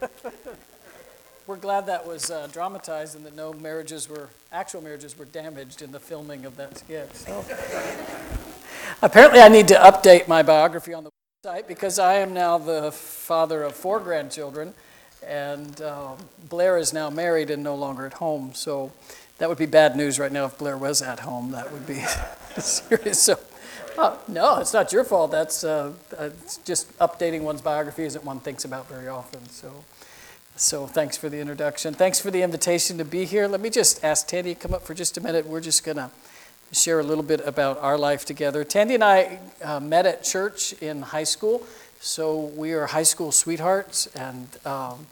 We're glad that was uh, dramatized and that no marriages were, actual marriages were damaged in the filming of that skit. So. Apparently, I need to update my biography on the website because I am now the father of four grandchildren, and um, Blair is now married and no longer at home. So that would be bad news right now if Blair was at home. That would be serious. So, uh, no, it's not your fault. That's uh, it's just updating one's biography isn't one thinks about very often. So. So thanks for the introduction. Thanks for the invitation to be here. Let me just ask Tandy to come up for just a minute. We're just going to share a little bit about our life together. Tandy and I uh, met at church in high school, so we are high school sweethearts. And um,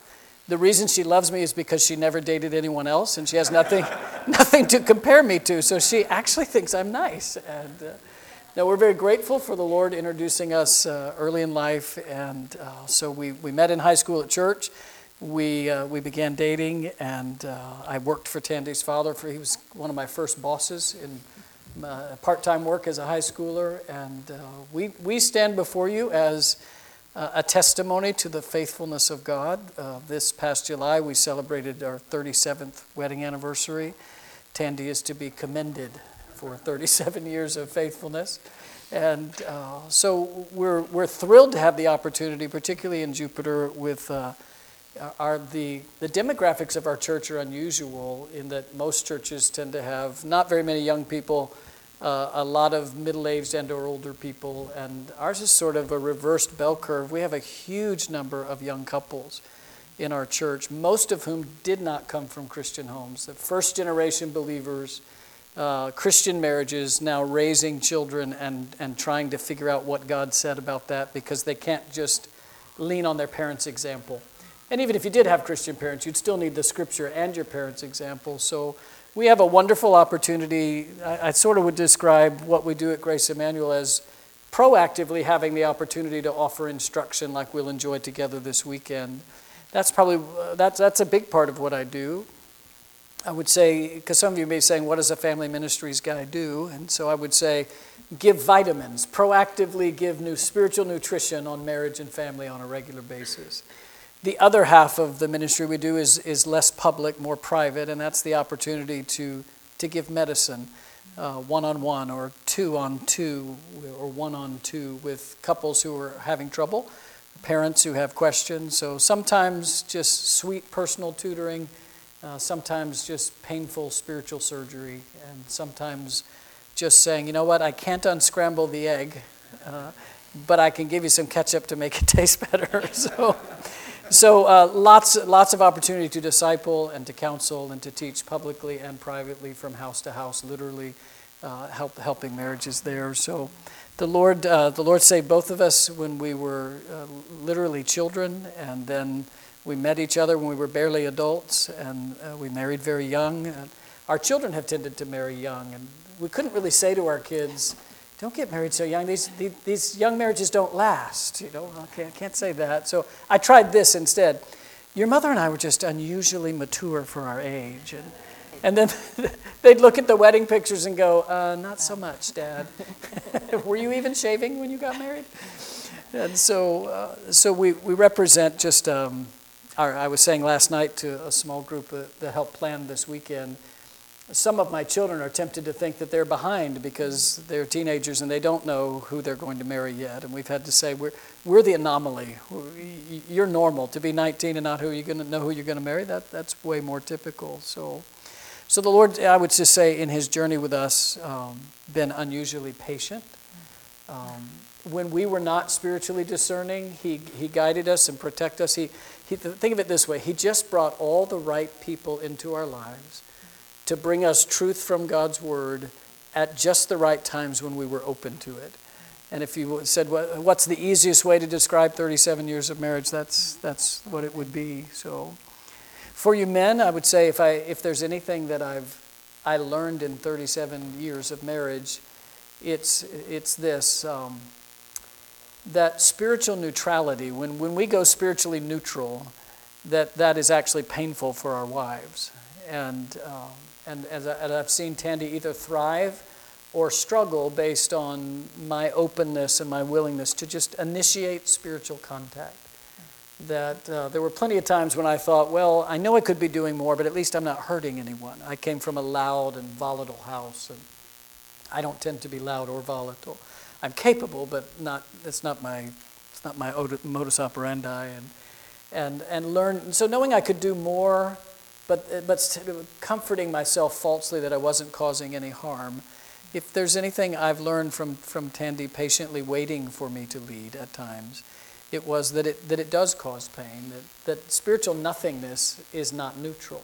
the reason she loves me is because she never dated anyone else, and she has nothing, nothing to compare me to. So she actually thinks I'm nice. And uh, now we're very grateful for the Lord introducing us uh, early in life. And uh, so we, we met in high school at church we, uh, we began dating, and uh, I worked for Tandy's father. For he was one of my first bosses in part-time work as a high schooler, and uh, we we stand before you as uh, a testimony to the faithfulness of God. Uh, this past July, we celebrated our 37th wedding anniversary. Tandy is to be commended for 37 years of faithfulness. And uh, so we're, we're thrilled to have the opportunity, particularly in Jupiter, with are the, the demographics of our church are unusual in that most churches tend to have not very many young people, uh, a lot of middle-aged and or older people, and ours is sort of a reversed bell curve. We have a huge number of young couples in our church, most of whom did not come from Christian homes. The first generation believers, uh, Christian marriages, now raising children and, and trying to figure out what God said about that because they can't just lean on their parents' example. And even if you did have Christian parents, you'd still need the scripture and your parents' example. So we have a wonderful opportunity. I, I sort of would describe what we do at Grace Immanuel as proactively having the opportunity to offer instruction like we'll enjoy together this weekend. That's probably uh, that's that's a big part of what I do. I would say because some of you may be saying, "What does a family ministries guy do?" And so I would say, give vitamins, proactively give new spiritual nutrition on marriage and family on a regular basis. The other half of the ministry we do is, is less public, more private, and that's the opportunity to, to give medicine one on one or two on two or one on two with couples who are having trouble, parents who have questions. So sometimes just sweet personal tutoring, uh, sometimes just painful spiritual surgery, and sometimes just saying, you know what, I can't unscramble the egg, uh, but I can give you some ketchup to make it taste better. so so uh, lots, lots of opportunity to disciple and to counsel and to teach publicly and privately from house to house, literally uh, help, helping marriages there. So the Lord, uh, the Lord saved both of us when we were literally children, and then we met each other when we were barely adults, and uh, we married very young. our children have tended to marry young, and we couldn't really say to our kids, don't get married so young. These, these young marriages don't last. You know, I can't say that. So I tried this instead. Your mother and I were just unusually mature for our age. And, and then they'd look at the wedding pictures and go, uh, not so much, Dad. were you even shaving when you got married? And so, uh, so we, we represent just, um, I was saying last night to a small group that helped plan this weekend some of my children are tempted to think that they're behind because they're teenagers and they don't know who they're going to marry yet. And we've had to say, we're, we're the anomaly. You're normal. To be 19 and not who you're going to know who you're going to marry, that, that's way more typical. So, so the Lord, I would just say, in his journey with us, um, been unusually patient. Um, when we were not spiritually discerning, he, he guided us and protected us. He, he, think of it this way He just brought all the right people into our lives to bring us truth from God's Word at just the right times when we were open to it. And if you said, what's the easiest way to describe 37 years of marriage, that's, that's what it would be. So, for you men, I would say if, I, if there's anything that I've I learned in 37 years of marriage, it's, it's this um, that spiritual neutrality, when, when we go spiritually neutral, that that is actually painful for our wives. And um, and as, I, have seen Tandy either thrive or struggle based on my openness and my willingness to just initiate spiritual contact that uh, there were plenty of times when I thought, well, I know I could be doing more, but at least I'm not hurting anyone. I came from a loud and volatile house, and I don't tend to be loud or volatile. I'm capable, but not. It's not my. It's not my modus operandi, and and and learn. So knowing I could do more, but but comforting myself falsely that I wasn't causing any harm. If there's anything I've learned from from Tandy patiently waiting for me to lead at times it was that it, that it does cause pain, that, that spiritual nothingness is not neutral.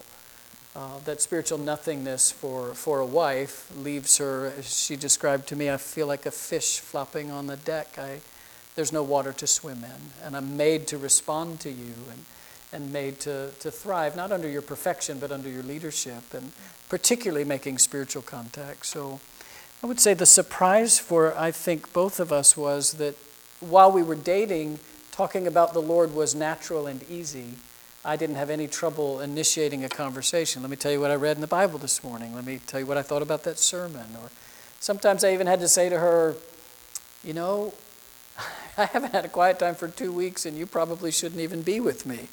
Uh, that spiritual nothingness for, for a wife leaves her, as she described to me, I feel like a fish flopping on the deck. I, there's no water to swim in, and I'm made to respond to you and, and made to, to thrive, not under your perfection, but under your leadership, and particularly making spiritual contact. So I would say the surprise for, I think, both of us was that while we were dating, talking about the Lord was natural and easy. I didn't have any trouble initiating a conversation. Let me tell you what I read in the Bible this morning. Let me tell you what I thought about that sermon. Or sometimes I even had to say to her, You know, I haven't had a quiet time for two weeks, and you probably shouldn't even be with me.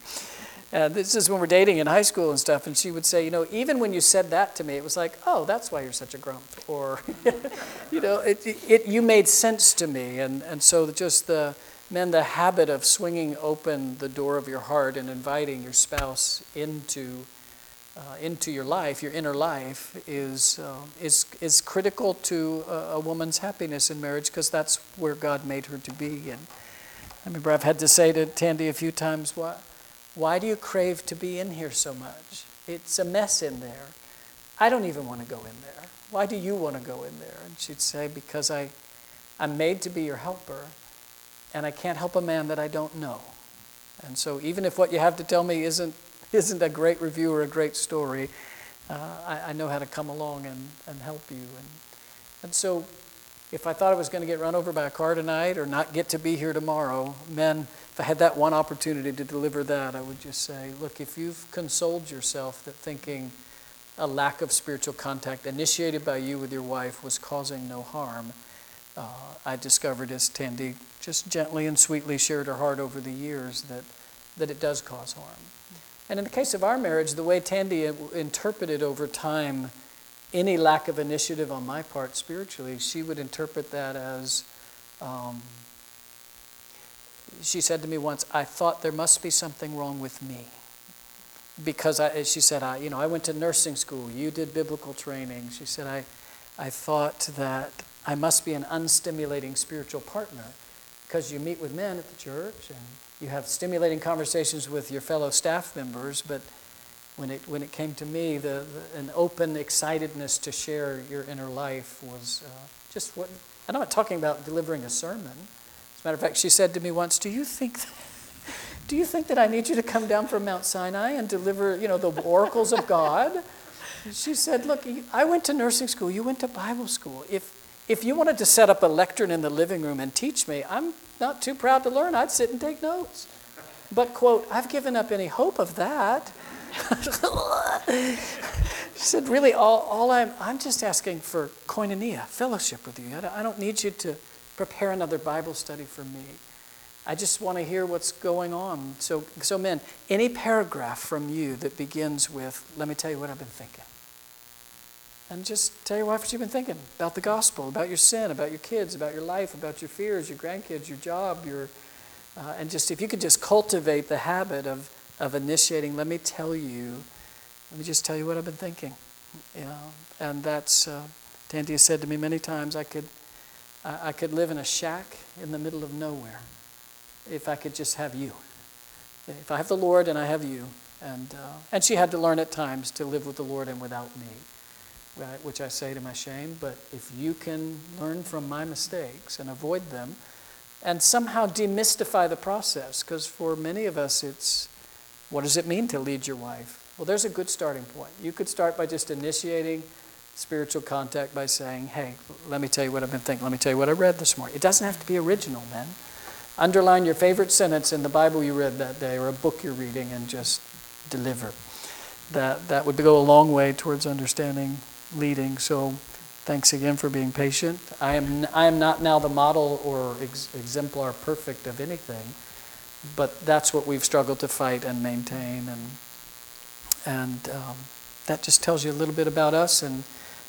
And this is when we're dating in high school and stuff. And she would say, You know, even when you said that to me, it was like, Oh, that's why you're such a grump. Or, you know, it, it, you made sense to me. And, and so just the, men, the habit of swinging open the door of your heart and inviting your spouse into, uh, into your life, your inner life, is, uh, is, is critical to a, a woman's happiness in marriage because that's where God made her to be. And I remember I've had to say to Tandy a few times, why, why do you crave to be in here so much? It's a mess in there. I don't even want to go in there. Why do you want to go in there? And she'd say, Because I, I'm made to be your helper and I can't help a man that I don't know. And so, even if what you have to tell me isn't, isn't a great review or a great story, uh, I, I, know how to come along and, and help you. And, and so, if I thought I was going to get run over by a car tonight or not get to be here tomorrow, men, if I had that one opportunity to deliver that, I would just say, look, if you've consoled yourself that thinking a lack of spiritual contact initiated by you with your wife was causing no harm, uh, I discovered as Tandy just gently and sweetly shared her heart over the years that, that it does cause harm. And in the case of our marriage, the way Tandy interpreted over time any lack of initiative on my part spiritually, she would interpret that as um, she said to me once, I thought there must be something wrong with me. Because I, she said, I, you know, I went to nursing school, you did biblical training. She said, I, I thought that I must be an unstimulating spiritual partner because you meet with men at the church and you have stimulating conversations with your fellow staff members, but when it, when it came to me, the, the an open excitedness to share your inner life was uh, just what, I'm not talking about delivering a sermon. As a matter of fact, she said to me once, do you think that, do you think that I need you to come down from Mount Sinai and deliver, you know, the oracles of God? She said, look, I went to nursing school, you went to Bible school. If, if you wanted to set up a lectern in the living room and teach me, I'm not too proud to learn. I'd sit and take notes. But, quote, I've given up any hope of that. she said, Really, all, all I'm, I'm just asking for koinonia, fellowship with you. I don't need you to prepare another Bible study for me. I just want to hear what's going on. So, so, men, any paragraph from you that begins with, Let me tell you what I've been thinking and just tell your wife what you've been thinking about the gospel, about your sin, about your kids, about your life, about your fears, your grandkids, your job, your, uh, and just if you could just cultivate the habit of, of initiating, let me tell you, let me just tell you what I've been thinking. You know, and that's, uh, Tandy has said to me many times, I could, I, could live in a shack in the middle of nowhere if I could just have you. If I have the Lord and I have you. And, uh, and she had to learn at times to live with the Lord and without me right, which I say to my shame, but if you can learn from my mistakes and avoid them and somehow demystify the process, because for many of us it's what does it mean to lead your wife? Well, there's a good starting point. You could start by just initiating spiritual contact by saying, hey, let me tell you what I've been thinking. Let me tell you what I read this morning. It doesn't have to be original, man. Underline your favorite sentence in the Bible you read that day or a book you're reading and just deliver. That, that would go a long way towards understanding leading. So thanks again for being patient. I am, I am not now the model or ex- exemplar perfect of anything, but that's what we've struggled to fight and maintain. And, and um, that just tells you a little bit about us. And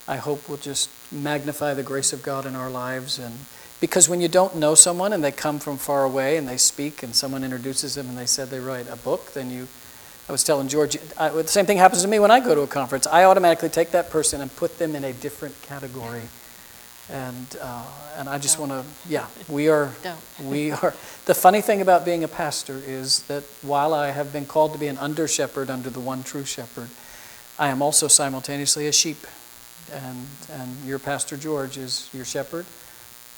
I hope will just magnify the grace of God in our lives. And because when you don't know someone and they come from far away and they speak and someone introduces them and they said they write a book, then you, I was telling George, I, the same thing happens to me when I go to a conference. I automatically take that person and put them in a different category. And, uh, and I just want to, yeah, we are, we are. The funny thing about being a pastor is that while I have been called to be an under shepherd under the one true shepherd, I am also simultaneously a sheep and, and your pastor George is your shepherd,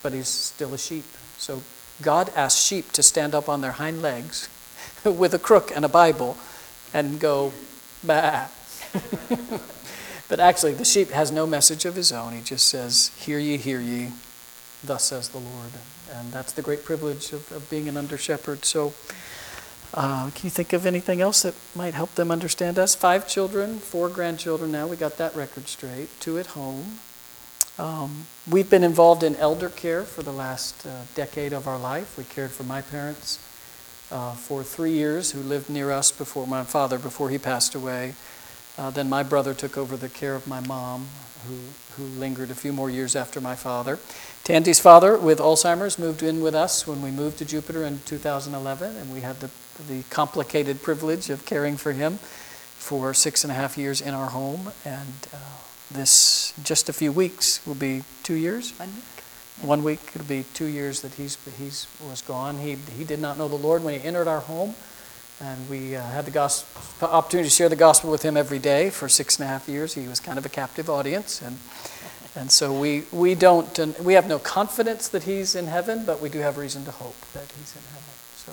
but he's still a sheep. So God asked sheep to stand up on their hind legs with a crook and a Bible and go, bah. but actually, the sheep has no message of his own. He just says, Hear ye, hear ye, thus says the Lord. And that's the great privilege of, of being an under shepherd. So, uh, can you think of anything else that might help them understand us? Five children, four grandchildren now. We got that record straight. Two at home. Um, we've been involved in elder care for the last uh, decade of our life. We cared for my parents uh, for three years, who lived near us before my father, before he passed away. Uh, then my brother took over the care of my mom, who, who lingered a few more years after my father. Tandy's father, with Alzheimer's, moved in with us when we moved to Jupiter in 2011, and we had the the complicated privilege of caring for him for six and a half years in our home. And uh, this, just a few weeks, will be two years. Week. One week, it'll be two years that he's, he's was gone. He, he did not know the Lord when he entered our home. And we uh, had the gospel, opportunity to share the gospel with him every day for six and a half years. He was kind of a captive audience. And, and so we, we don't, we have no confidence that he's in heaven, but we do have reason to hope that he's in heaven. So.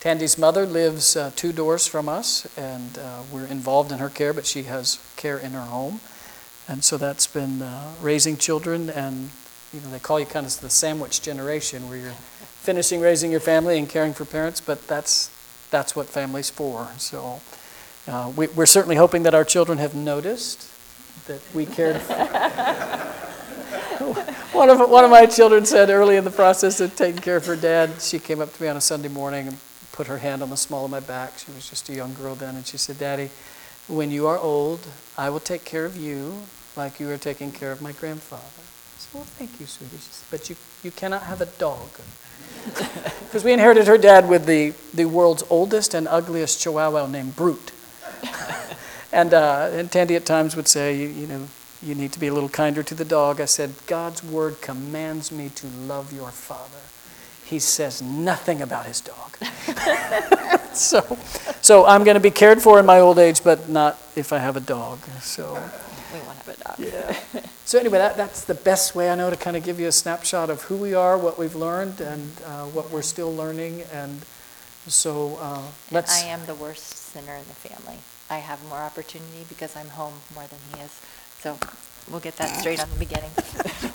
Tandy's mother lives uh, two doors from us, and uh, we're involved in her care, but she has care in her home. And so that's been uh, raising children, and you know they call you kind of the sandwich generation, where you're finishing raising your family and caring for parents, but that's that's what family's for. So uh, we, we're certainly hoping that our children have noticed that we cared. one of one of my children said early in the process of taking care of her dad, she came up to me on a Sunday morning and put her hand on the small of my back. She was just a young girl then, and she said, Daddy, when you are old, I will take care of you like you are taking care of my grandfather. Well, thank you, sweetie. Said, but you, you cannot have a dog. Because we inherited her dad with the, the world's oldest and ugliest chihuahua named Brute. and, uh, and Tandy at times would say, you, you know, you need to be a little kinder to the dog. I said, God's word commands me to love your father he says nothing about his dog. so, so I'm going to be cared for in my old age, but not if I have a dog. So we want to have a dog. Yeah. So anyway, that, that's the best way I know to kind of give you a snapshot of who we are, what we've learned, and uh, what we're still learning. And so uh, let's. I am the worst sinner in the family. I have more opportunity because I'm home more than he is. So we'll get that straight on the beginning.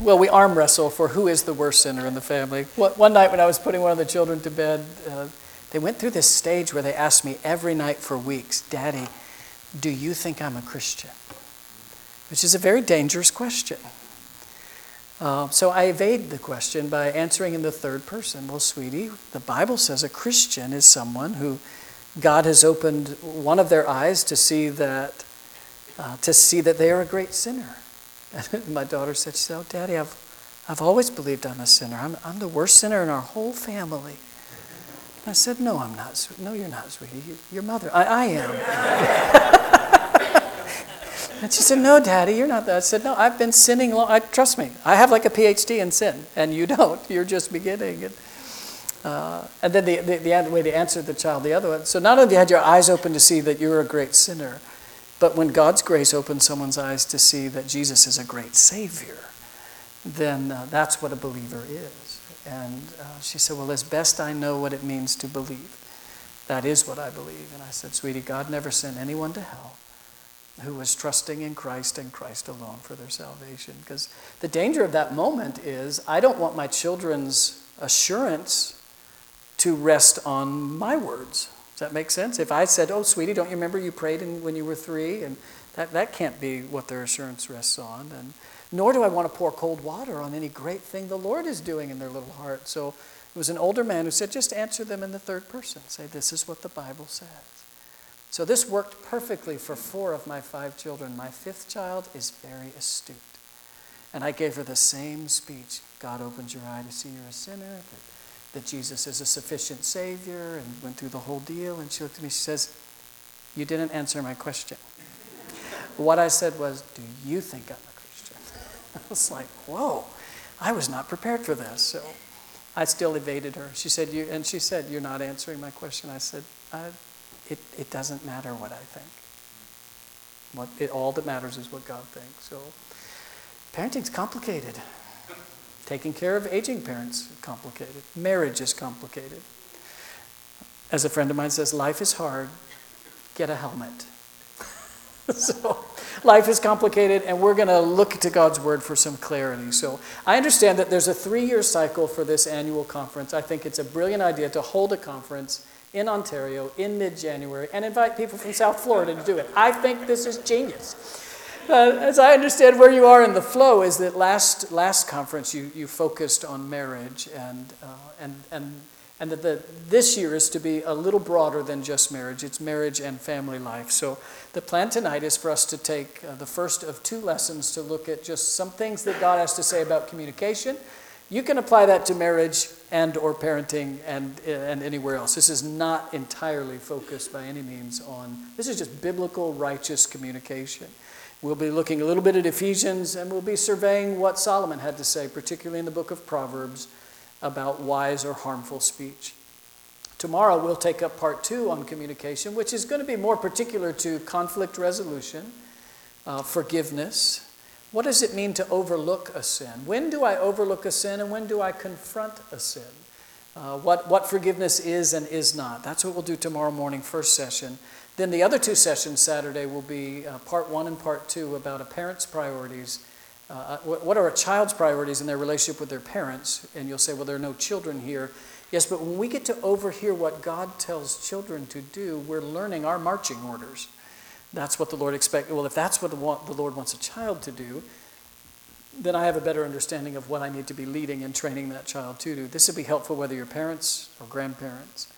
Well, we arm wrestle for who is the worst sinner in the family. One night when I was putting one of the children to bed, uh, they went through this stage where they asked me every night for weeks, Daddy, do you think I'm a Christian? Which is a very dangerous question. Uh, so I evade the question by answering in the third person. Well, sweetie, the Bible says a Christian is someone who God has opened one of their eyes to see that, uh, to see that they are a great sinner. And my daughter said, "So, oh, Daddy, I've, I've always believed I'm a sinner. I'm, I'm the worst sinner in our whole family. And I said, no, I'm not. No, you're not, sweetie. You, your mother. I, I am. and she said, no, Daddy, you're not that. I said, no, I've been sinning long. I, trust me, I have like a PhD in sin, and you don't. You're just beginning. And, uh, and then the, the, the way to answer the child, the other one. So not only had your eyes open to see that you're a great sinner, but when God's grace opens someone's eyes to see that Jesus is a great Savior, then uh, that's what a believer is. And uh, she said, Well, as best I know what it means to believe, that is what I believe. And I said, Sweetie, God never sent anyone to hell who was trusting in Christ and Christ alone for their salvation. Because the danger of that moment is I don't want my children's assurance to rest on my words. Does that make sense? If I said, Oh, sweetie, don't you remember you prayed when you were three? And that, that can't be what their assurance rests on. And nor do I want to pour cold water on any great thing the Lord is doing in their little heart. So It was an older man who said, just answer them in the third person. Say, this is what the Bible says. So this worked perfectly for four of my five children. My fifth child is very astute. And I gave her the same speech God opens your eye to see you're a sinner, that, that Jesus is a sufficient Savior, and went through the whole deal. And she looked at me, she says, You didn't answer my question. What I said was, Do you think I'm a Christian? I was like, Whoa, I was not prepared for this. So I still evaded her. She said, you, and she said, You're not answering my question. I said, I, it, it doesn't matter what I think. What, it, all that matters is what God thinks. So parenting's complicated. Taking care of aging parents is complicated. Marriage is complicated. As a friend of mine says, life is hard. Get a helmet. so life is complicated, and we're going to look to God's word for some clarity. So I understand that there's a three year cycle for this annual conference. I think it's a brilliant idea to hold a conference in Ontario in mid January and invite people from South Florida to do it. I think this is genius. Uh, as I understand where you are in the flow, is that last, last conference you, you focused on marriage and, uh, and, and and that the, this year is to be a little broader than just marriage. It's marriage and family life. So the plan tonight is for us to take uh, the first of two lessons to look at just some things that God has to say about communication. You can apply that to marriage and or parenting and, and anywhere else. This is not entirely focused by any means on, this is just biblical righteous communication. We'll be looking a little bit at Ephesians and we'll be surveying what Solomon had to say, particularly in the book of Proverbs about wise or harmful speech. Tomorrow we'll take up part two on communication, which is going to be more particular to conflict resolution, uh, forgiveness. What does it mean to overlook a sin? When do I overlook a sin and when do I confront a sin? Uh, what, what forgiveness is and is not. That's what we'll do tomorrow morning, first session. Then the other two sessions Saturday will be uh, part one and part two about a parent's priorities uh, what are a child's priorities in their relationship with their parents? And you'll say, well, there are no children here. Yes, but when we get to overhear what God tells children to do, we're learning our marching orders. That's what the Lord expects. Well, if that's what the Lord wants a child to do, then I have a better understanding of what I need to be leading and training that child to do. This would be helpful whether you're parents or grandparents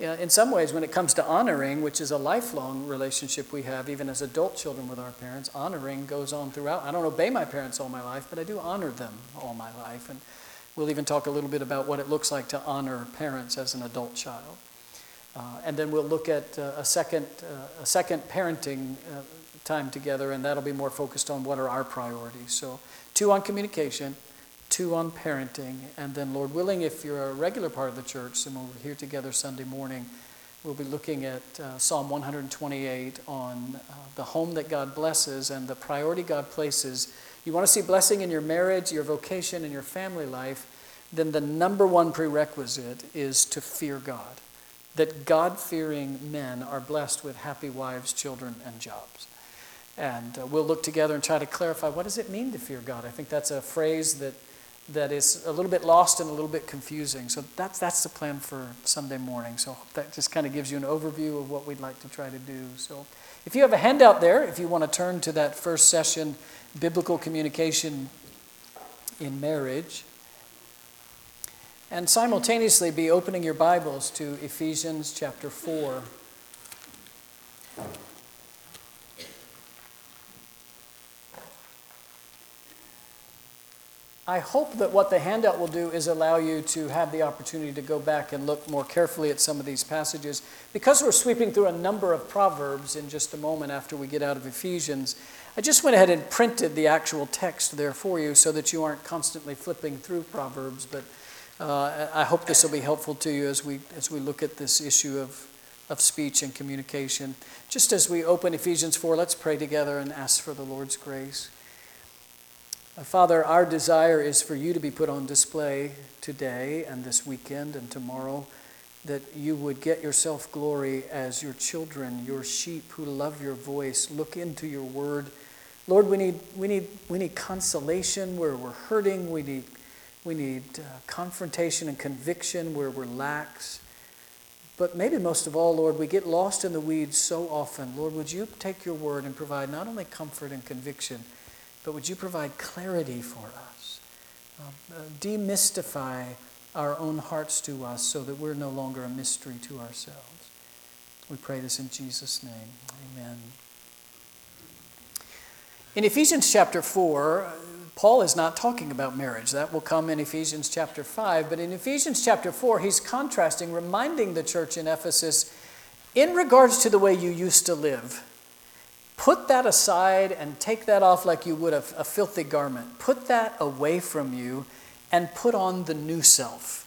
in some ways, when it comes to honoring, which is a lifelong relationship we have, even as adult children with our parents, honoring goes on throughout. I don't obey my parents all my life, but I do honor them all my life. And we'll even talk a little bit about what it looks like to honor parents as an adult child. Uh, and then we'll look at uh, a, second, uh, a second parenting uh, time together, and that'll be more focused on what are our priorities. So, two on communication, two on parenting, and then, Lord willing, if you're a regular part of the church, and we're here together Sunday morning, we'll be looking at uh, Psalm 128 on uh, the home that God blesses and the priority God places. You want to see blessing in your marriage, your vocation, and your family life, then the number one prerequisite is to fear God. That God fearing men are blessed with happy wives, children, and jobs. And uh, we'll look together and try to clarify what does it mean to fear God? I think that's a phrase that that is a little bit lost and a little bit confusing. So that's, that's the plan for Sunday morning. So that just kind of gives you an overview of what we'd like to try to do. So if you have a handout there, if you want to turn to that first session, Biblical Communication in Marriage, and simultaneously be opening your Bibles to Ephesians chapter 4. I hope that what the handout will do is allow you to have the opportunity to go back and look more carefully at some of these passages. Because we're sweeping through a number of Proverbs in just a moment after we get out of Ephesians, I just went ahead and printed the actual text there for you so that you aren't constantly flipping through Proverbs. But uh, I hope this will be helpful to you as we, as we look at this issue of, of speech and communication. Just as we open Ephesians 4, let's pray together and ask for the Lord's grace. Uh, Father, our desire is for you to be put on display today and this weekend and tomorrow, that you would get yourself glory as your children, your sheep who love your voice, look into your word. Lord, we need, we need, we need consolation where we're hurting. We need, we need uh, confrontation and conviction where we're lax. But maybe most of all, Lord, we get lost in the weeds so often. Lord, would you take your word and provide not only comfort and conviction, but would you provide clarity for us? Um, uh, demystify our own hearts to us so that we're no longer a mystery to ourselves. We pray this in Jesus' name. Amen. In Ephesians chapter 4, Paul is not talking about marriage. That will come in Ephesians chapter 5. But in Ephesians chapter 4, he's contrasting, reminding the church in Ephesus in regards to the way you used to live. Put that aside and take that off like you would a, a filthy garment. Put that away from you and put on the new self.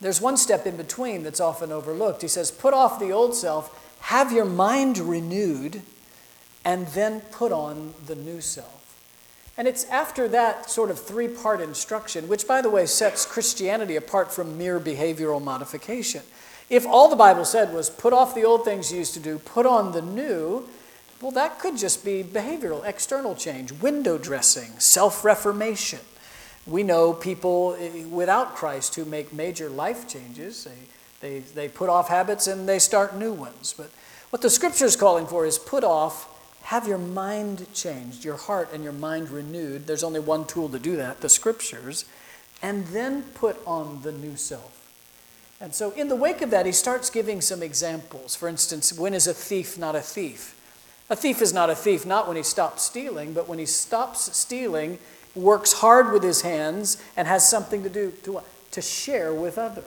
There's one step in between that's often overlooked. He says, Put off the old self, have your mind renewed, and then put on the new self. And it's after that sort of three part instruction, which, by the way, sets Christianity apart from mere behavioral modification. If all the Bible said was put off the old things you used to do, put on the new, well, that could just be behavioral, external change, window dressing, self reformation. We know people eh, without Christ who make major life changes. They, they, they put off habits and they start new ones. But what the scripture is calling for is put off, have your mind changed, your heart and your mind renewed. There's only one tool to do that the scriptures. And then put on the new self. And so, in the wake of that, he starts giving some examples. For instance, when is a thief not a thief? A thief is not a thief not when he stops stealing, but when he stops stealing works hard with his hands, and has something to do to, to share with others.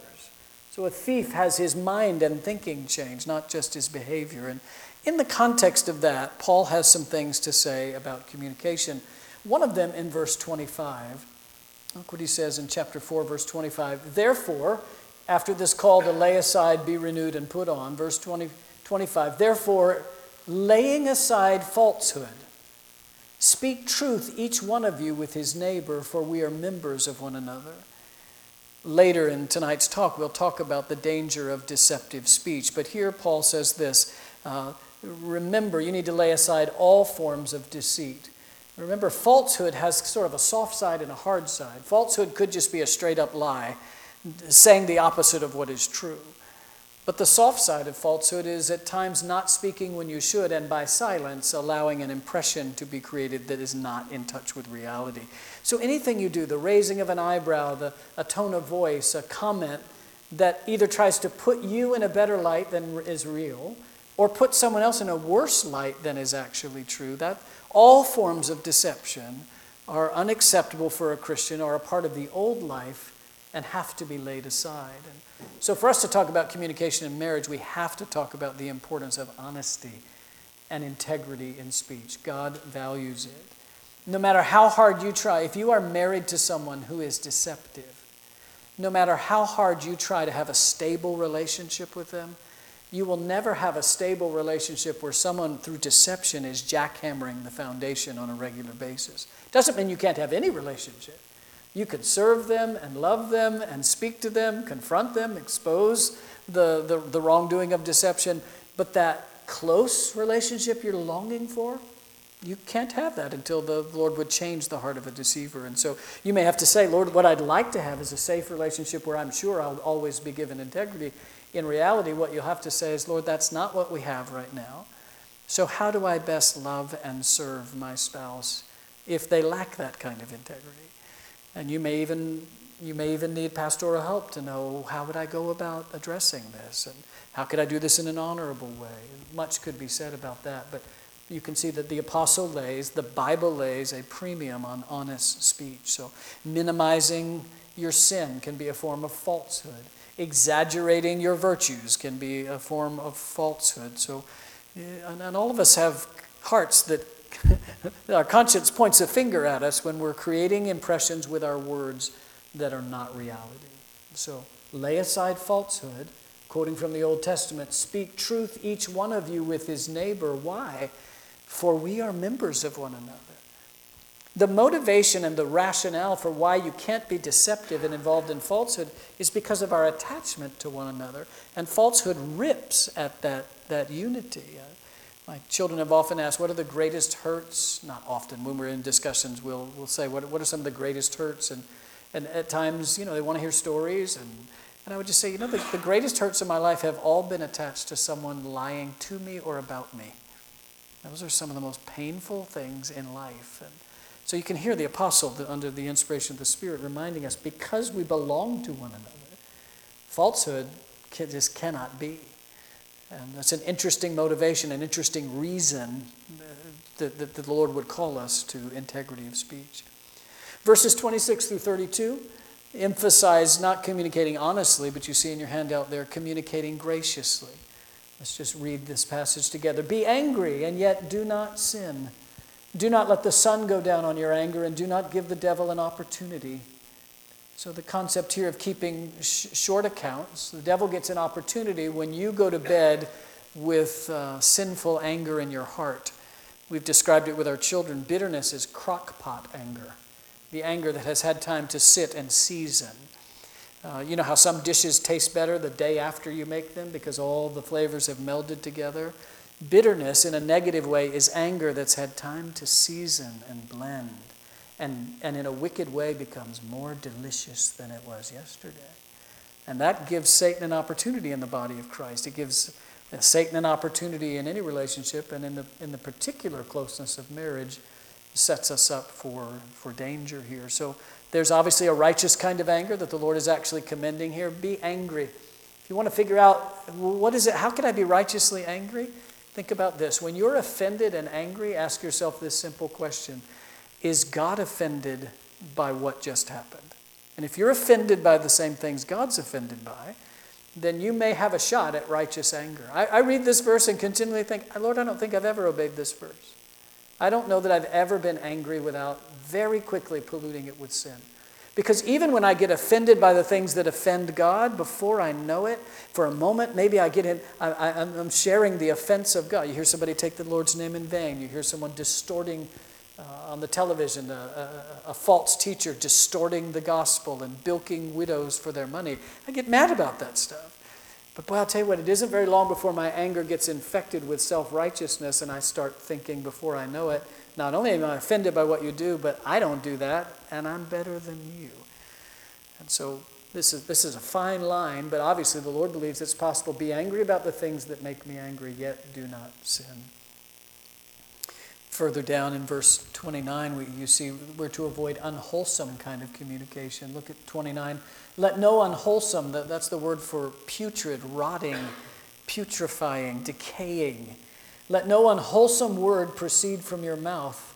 So a thief has his mind and thinking changed, not just his behavior. And in the context of that, Paul has some things to say about communication. One of them in verse 25. Look what he says in chapter 4, verse 25. Therefore, after this call to lay aside, be renewed, and put on, verse 20, 25, therefore, laying aside falsehood, Speak truth, each one of you, with his neighbor, for we are members of one another. Later in tonight's talk, we'll talk about the danger of deceptive speech. But here, Paul says this uh, Remember, you need to lay aside all forms of deceit. Remember, falsehood has sort of a soft side and a hard side. Falsehood could just be a straight up lie, saying the opposite of what is true. But the soft side of falsehood is at times not speaking when you should, and by silence, allowing an impression to be created that is not in touch with reality. So anything you do, the raising of an eyebrow, the, a tone of voice, a comment that either tries to put you in a better light than is real, or put someone else in a worse light than is actually true, that all forms of deception are unacceptable for a Christian, are a part of the old life, and have to be laid aside. And so, for us to talk about communication in marriage, we have to talk about the importance of honesty and integrity in speech. God values it. No matter how hard you try, if you are married to someone who is deceptive, no matter how hard you try to have a stable relationship with them, you will never have a stable relationship where someone through deception is jackhammering the foundation on a regular basis. Doesn't mean you can't have any relationship. You could serve them and love them and speak to them, confront them, expose the, the, the, wrongdoing of deception, but that close relationship you're longing for, you can't have that until the Lord would change the heart of a deceiver. And so you may have to say, Lord, what I'd like to have is a safe relationship where I'm sure I'll always be given integrity. In reality, what you'll have to say is, Lord, that's not what we have right now. So, how do I best love and serve my spouse if they lack that kind of integrity? And you may even you may even need pastoral help to know how would I go about addressing this and how could I do this in an honorable way. Much could be said about that, but you can see that the apostle lays, the Bible lays a premium on honest speech. So minimizing your sin can be a form of falsehood. Exaggerating your virtues can be a form of falsehood. So, eh, and, and all of us have hearts that our conscience points a finger at us when we're creating impressions with our words that are not reality. So lay aside falsehood, quoting from the Old Testament speak truth, each one of you with his neighbor. Why? For we are members of one another. The motivation and the rationale for why you can't be deceptive and involved in falsehood is because of our attachment to one another. And falsehood rips at that, that unity. Uh, my children have often asked, What are the greatest hurts? Not often. When we're in discussions, we'll, we'll say, what, what are some of the greatest hurts? And, and at times, you know, they want to hear stories. And, and I would just say, You know, the, the greatest hurts in my life have all been attached to someone lying to me or about me. Those are some of the most painful things in life. And So you can hear the apostle under the inspiration of the Spirit reminding us because we belong to one another, falsehood just cannot be. And that's an interesting motivation, an interesting reason that, that the Lord would call us to integrity of speech. Verses 26 through 32 emphasize not communicating honestly, but you see in your handout there, communicating graciously. Let's just read this passage together. Be angry, and yet do not sin. Do not let the sun go down on your anger, and do not give the devil an opportunity. So, the concept here of keeping sh- short accounts, the devil gets an opportunity when you go to bed with uh, sinful anger in your heart. We've described it with our children. Bitterness is crockpot anger, the anger that has had time to sit and season. Uh, you know how some dishes taste better the day after you make them because all the flavors have melded together? Bitterness, in a negative way, is anger that's had time to season and blend, and, and in a wicked way becomes more delicious than it was yesterday. And that gives Satan an opportunity in the body of Christ. It gives uh, Satan an opportunity in any relationship, and in the, in the particular closeness of marriage, sets us up for, for danger here. So there's obviously a righteous kind of anger that the Lord is actually commending here. Be angry. If you want to figure out what is it, how can I be righteously angry? Think about this. When you're offended and angry, ask yourself this simple question Is God offended by what just happened? And if you're offended by the same things God's offended by, then you may have a shot at righteous anger. I, I read this verse and continually think, Lord, I don't think I've ever obeyed this verse. I don't know that I've ever been angry without very quickly polluting it with sin. Because even when I get offended by the things that offend God, before I know it, for a moment, maybe I get in, I, am sharing the offense of God. You hear somebody take the Lord's name in vain. You hear someone distorting uh, on the television, a, a, a false teacher distorting the gospel and bilking widows for their money. I get mad about that stuff. But boy, I'll tell you what, it isn't very long before my anger gets infected with self righteousness and I start thinking before I know it, not only am I offended by what you do, but I don't do that and I'm better than you. And so this is, this is a fine line, but obviously the Lord believes it's possible. Be angry about the things that make me angry, yet do not sin. Further down in verse 29, we, you see we're to avoid unwholesome kind of communication. Look at 29. Let no unwholesome, that, that's the word for putrid, rotting, putrefying, decaying. Let no unwholesome word proceed from your mouth.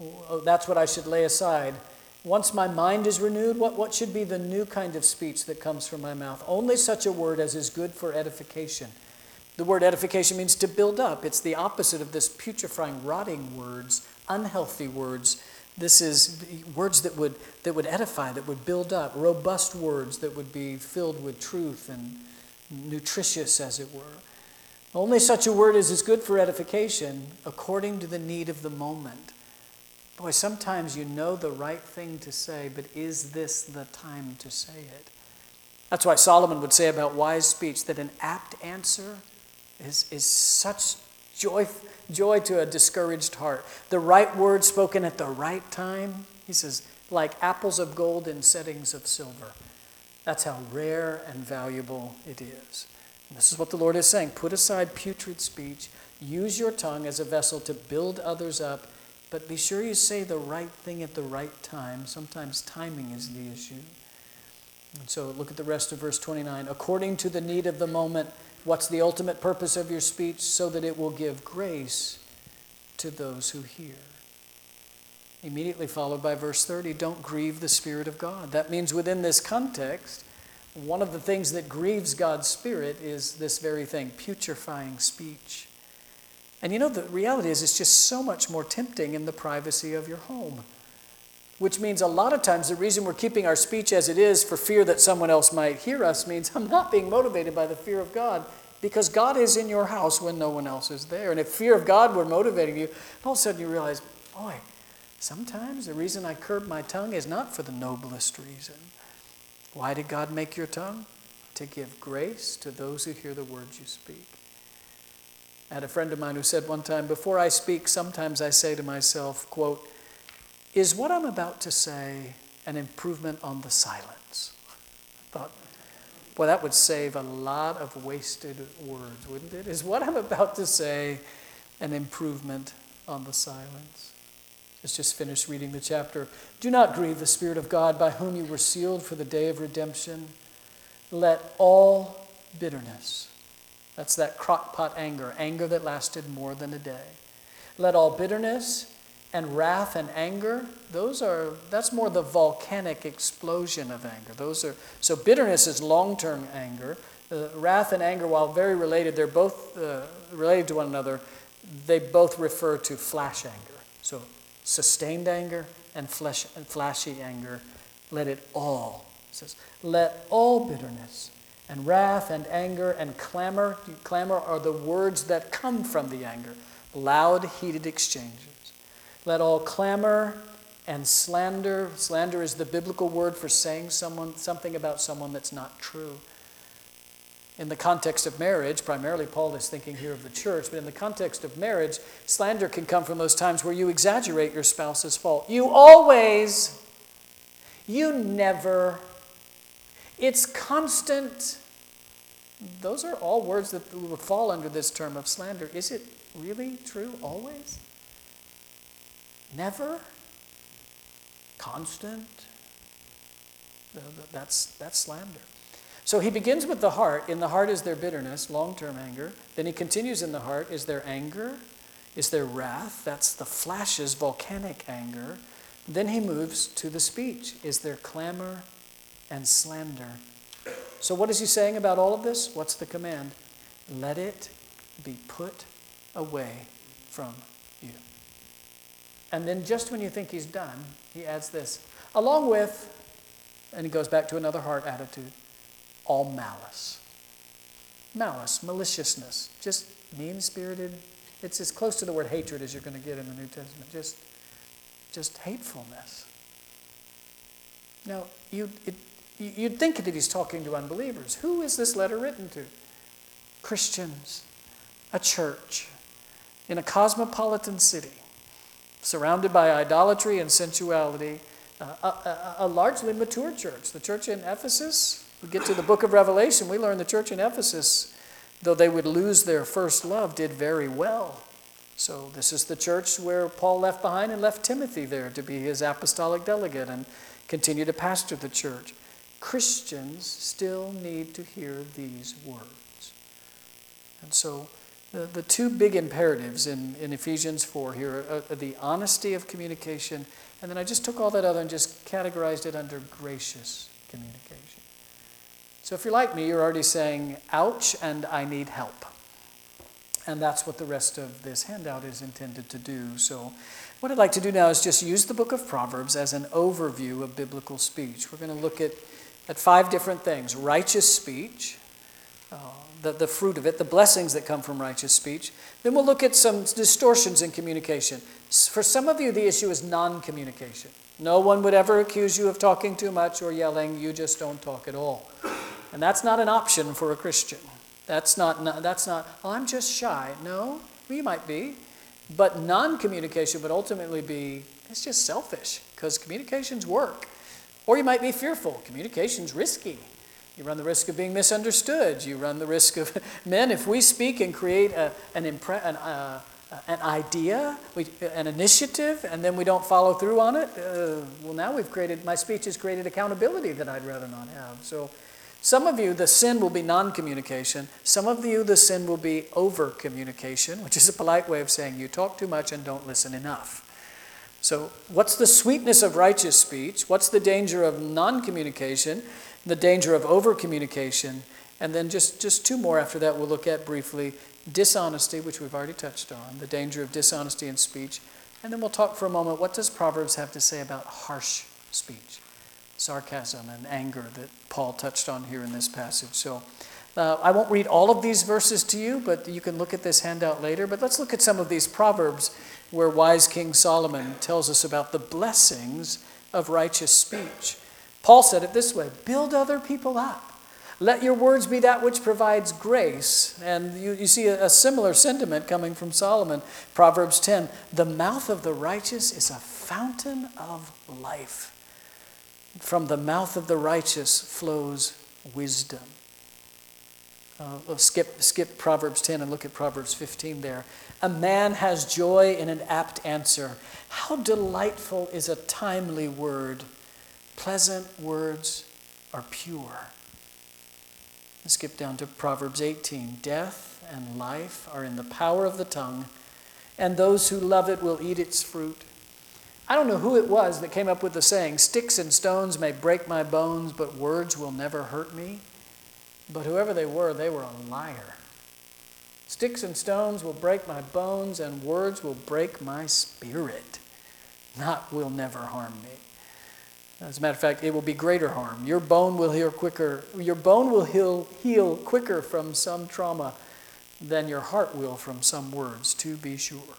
Oh, that's what I should lay aside. Once my mind is renewed, what, what should be the new kind of speech that comes from my mouth? Only such a word as is good for edification the word edification means to build up. It's the opposite of this putrefying, rotting words, unhealthy words. This is words that would, that would edify, that would build up, robust words that would be filled with truth and nutritious, as it were. Only such a word as is good for edification according to the need of the moment. Boy, sometimes you know the right thing to say, but is this the time to say it? That's why Solomon would say about wise speech that an apt answer is, is such joy, joy to a discouraged heart. The right word spoken at the right time, he says, like apples of gold in settings of silver. That's how rare and valuable it is. This is what the Lord is saying put aside putrid speech, use your tongue as a vessel to build others up, but be sure you say the right thing at the right time. Sometimes timing is the issue. And so look at the rest of verse 29. According to the need of the moment, What's the ultimate purpose of your speech? So that it will give grace to those who hear. Immediately followed by verse 30 don't grieve the Spirit of God. That means within this context, one of the things that grieves God's Spirit is this very thing putrefying speech. And you know, the reality is, it's just so much more tempting in the privacy of your home. Which means a lot of times the reason we're keeping our speech as it is for fear that someone else might hear us means I'm not being motivated by the fear of God because God is in your house when no one else is there. And if fear of God were motivating you, all of a sudden you realize, boy, sometimes the reason I curb my tongue is not for the noblest reason. Why did God make your tongue? To give grace to those who hear the words you speak. I had a friend of mine who said one time, Before I speak, sometimes I say to myself, quote, Is what I'm about to say an improvement on the silence? I thought, Boy, that would save a lot of wasted words, wouldn't it? Is what I'm about to say an improvement on the silence? Let's just finish reading the chapter. Do not grieve the Spirit of God by whom you were sealed for the day of redemption. Let all bitterness, that's that crockpot anger, anger that lasted more than a day. Let all bitterness and wrath and anger, those are that's more the volcanic explosion of anger. Those are so bitterness is long-term anger. Uh, wrath and anger, while very related, they're both uh, related to one another. They both refer to flash anger. So sustained anger and, flesh, and flashy anger, let it all, it says, let all bitterness and wrath and anger and clamor, clamor are the words that come from the anger, loud, heated exchanges. Let all clamor and slander, slander is the biblical word for saying someone, something about someone that's not true in the context of marriage, primarily Paul is thinking here of the church, but in the context of marriage, slander can come from those times where you exaggerate your spouse's fault. You always, you never, it's constant. Those are all words that would fall under this term of slander. Is it really true always? Never? Constant? That's, that's slander. So he begins with the heart. In the heart is their bitterness, long term anger. Then he continues in the heart is their anger, is their wrath. That's the flashes, volcanic anger. Then he moves to the speech is their clamor and slander. So, what is he saying about all of this? What's the command? Let it be put away from you. And then, just when you think he's done, he adds this along with, and he goes back to another heart attitude all malice. Malice, maliciousness, just mean spirited. It's as close to the word hatred as you're going to get in the New Testament. Just, just hatefulness. Now, you, it, you'd think that he's talking to unbelievers. Who is this letter written to? Christians, a church, in a cosmopolitan city, surrounded by idolatry and sensuality, uh, a, a, a largely mature church. The church in Ephesus, we get to the book of Revelation, we learn the church in Ephesus, though they would lose their first love, did very well. So, this is the church where Paul left behind and left Timothy there to be his apostolic delegate and continue to pastor the church. Christians still need to hear these words. And so, the, the two big imperatives in, in Ephesians 4 here are, are the honesty of communication, and then I just took all that other and just categorized it under gracious communication. So if you're like me, you're already saying, ouch, and I need help. And that's what the rest of this handout is intended to do. So, what I'd like to do now is just use the book of Proverbs as an overview of biblical speech. We're going to look at, at five different things righteous speech, uh, the, the fruit of it, the blessings that come from righteous speech. Then we'll look at some distortions in communication. For some of you, the issue is non communication. No one would ever accuse you of talking too much or yelling, you just don't talk at all. And that's not an option for a Christian. That's not, that's not oh, I'm just shy. No, you might be. But non communication would ultimately be it's just selfish because communications work. Or you might be fearful. Communication's risky. You run the risk of being misunderstood. You run the risk of men, if we speak and create a, an, impre- an, uh, an idea, we, an initiative, and then we don't follow through on it, uh, well, now we've created, my speech has created accountability that I'd rather not have. So some of you, the sin will be non communication. Some of you, the sin will be over communication, which is a polite way of saying you talk too much and don't listen enough. So, what's the sweetness of righteous speech? What's the danger of non communication? The danger of over communication? And then just, just two more after that, we'll look at briefly dishonesty, which we've already touched on, the danger of dishonesty in speech. And then we'll talk for a moment what does Proverbs have to say about harsh speech? sarcasm and anger that Paul touched on here in this passage. So uh, I won't read all of these verses to you, but you can look at this handout later. But let's look at some of these proverbs where wise King Solomon tells us about the blessings of righteous speech. Paul said it this way build other people up. Let your words be that which provides grace. And you, you see a, a similar sentiment coming from Solomon. Proverbs 10 The mouth of the righteous is a fountain of life from the mouth of the righteous flows wisdom. Uh, skip, skip Proverbs 10 and look at Proverbs 15 there. A man has joy in an apt answer. How delightful is a timely word! Pleasant words are pure. Skip down to Proverbs 18. Death and life are in the power of the tongue, and those who love it will eat its fruit. I don't know who it was that came up with the saying, Sticks and stones may break my bones, but words will never hurt me. But whoever they were, they were a liar. Sticks and stones will break my bones, and words will break my spirit. Not will never harm me. As a matter of fact, it will be greater harm. Your bone will heal quicker. Your bone will heal, heal quicker from some trauma than your heart will from some words, to be sure.